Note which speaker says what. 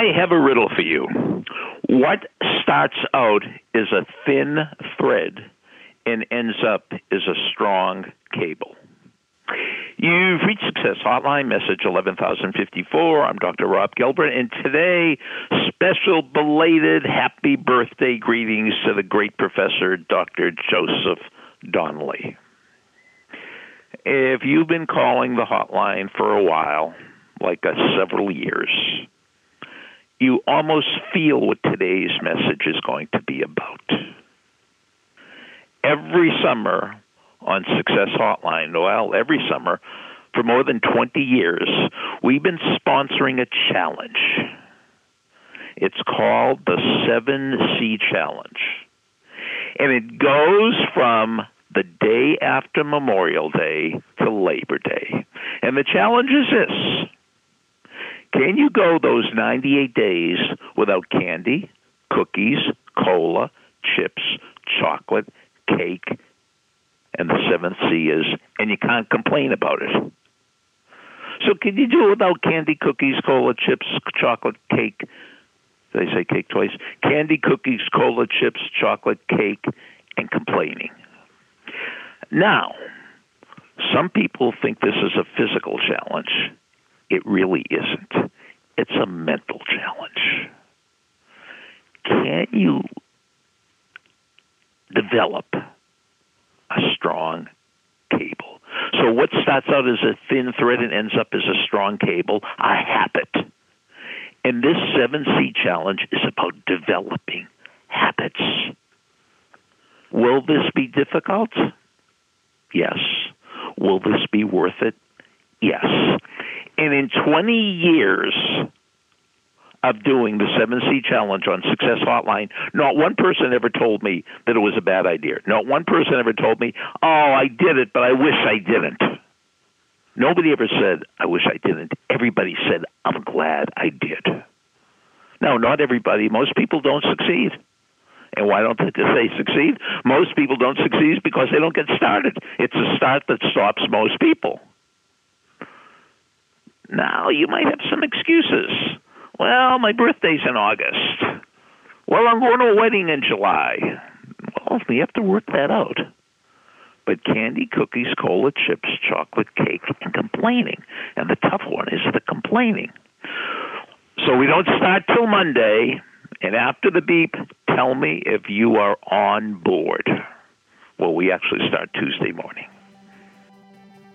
Speaker 1: I have a riddle for you. What starts out as a thin thread and ends up as a strong cable? You've reached Success Hotline, message 11054. I'm Dr. Rob Gilbert, and today, special belated happy birthday greetings to the great professor, Dr. Joseph Donnelly. If you've been calling the hotline for a while, like several years, you almost feel what today's message is going to be about. Every summer on Success Hotline, well, every summer for more than 20 years, we've been sponsoring a challenge. It's called the 7C Challenge. And it goes from the day after Memorial Day to Labor Day. And the challenge is this can you go those 98 days without candy, cookies, cola, chips, chocolate, cake, and the seventh C is, and you can't complain about it? So can you do it without candy, cookies, cola, chips, chocolate, cake? Did say cake twice? Candy, cookies, cola, chips, chocolate, cake, and complaining. Now, some people think this is a physical challenge. It really isn't. It's a mental challenge. Can you develop a strong cable? So, what starts out as a thin thread and ends up as a strong cable? A habit. And this 7C challenge is about developing habits. Will this be difficult? Yes. Will this be worth it? Yes. And in 20 years of doing the 7C challenge on Success Hotline, not one person ever told me that it was a bad idea. Not one person ever told me, oh, I did it, but I wish I didn't. Nobody ever said, I wish I didn't. Everybody said, I'm glad I did. Now, not everybody, most people don't succeed. And why don't they succeed? Most people don't succeed because they don't get started. It's a start that stops most people. Now, you might have some excuses. Well, my birthday's in August. Well, I'm going to a wedding in July. Well, we have to work that out. But candy, cookies, cola, chips, chocolate, cake, and complaining. And the tough one is the complaining. So we don't start till Monday. And after the beep, tell me if you are on board. Well, we actually start Tuesday morning.